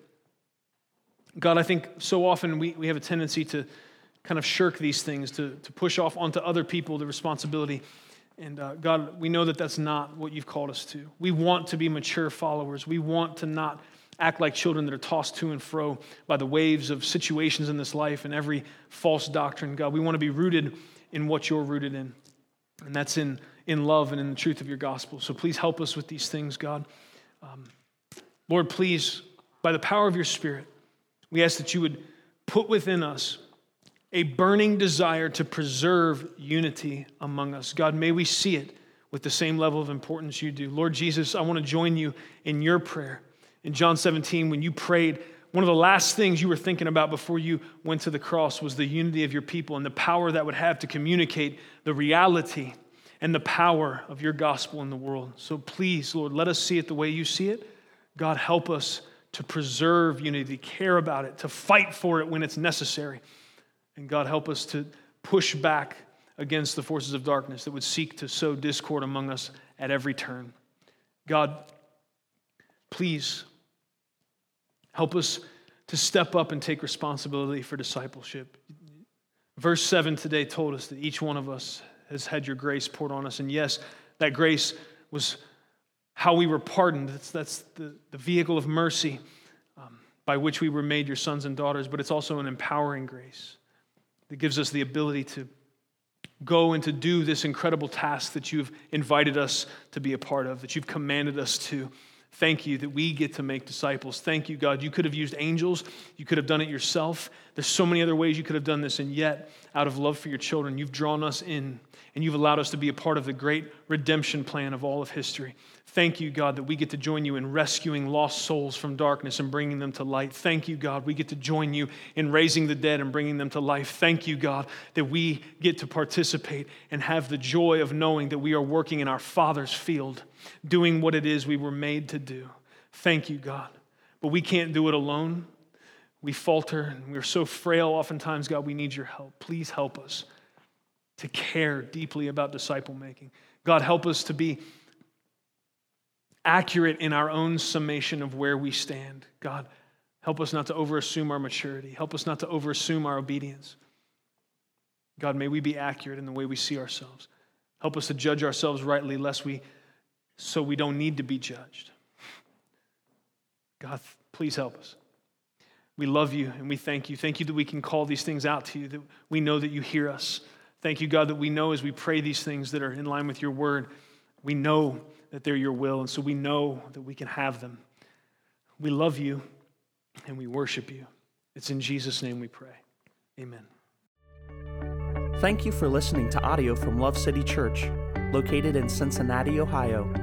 God, I think so often we, we have a tendency to kind of shirk these things, to, to push off onto other people the responsibility. And uh, God, we know that that's not what you've called us to. We want to be mature followers. We want to not act like children that are tossed to and fro by the waves of situations in this life and every false doctrine. God, we want to be rooted in what you're rooted in, and that's in, in love and in the truth of your gospel. So please help us with these things, God. Um, Lord, please, by the power of your Spirit, we ask that you would put within us a burning desire to preserve unity among us. God, may we see it with the same level of importance you do. Lord Jesus, I want to join you in your prayer. In John 17, when you prayed, one of the last things you were thinking about before you went to the cross was the unity of your people and the power that would have to communicate the reality and the power of your gospel in the world. So please, Lord, let us see it the way you see it. God, help us to preserve unity, care about it, to fight for it when it's necessary. And God, help us to push back against the forces of darkness that would seek to sow discord among us at every turn. God, please help us to step up and take responsibility for discipleship. Verse 7 today told us that each one of us has had your grace poured on us. And yes, that grace was how we were pardoned. That's, that's the, the vehicle of mercy um, by which we were made your sons and daughters, but it's also an empowering grace that gives us the ability to go and to do this incredible task that you've invited us to be a part of, that you've commanded us to. Thank you that we get to make disciples. Thank you, God. You could have used angels, you could have done it yourself. There's so many other ways you could have done this, and yet, out of love for your children, you've drawn us in and you've allowed us to be a part of the great redemption plan of all of history. Thank you, God, that we get to join you in rescuing lost souls from darkness and bringing them to light. Thank you, God, we get to join you in raising the dead and bringing them to life. Thank you, God, that we get to participate and have the joy of knowing that we are working in our Father's field, doing what it is we were made to do. Thank you, God. But we can't do it alone. We falter and we're so frail oftentimes, God, we need your help. Please help us to care deeply about disciple making. God, help us to be accurate in our own summation of where we stand. God, help us not to overassume our maturity. Help us not to overassume our obedience. God, may we be accurate in the way we see ourselves. Help us to judge ourselves rightly, lest we, so we don't need to be judged. God, please help us. We love you and we thank you. Thank you that we can call these things out to you, that we know that you hear us. Thank you, God, that we know as we pray these things that are in line with your word, we know that they're your will, and so we know that we can have them. We love you and we worship you. It's in Jesus' name we pray. Amen. Thank you for listening to audio from Love City Church, located in Cincinnati, Ohio.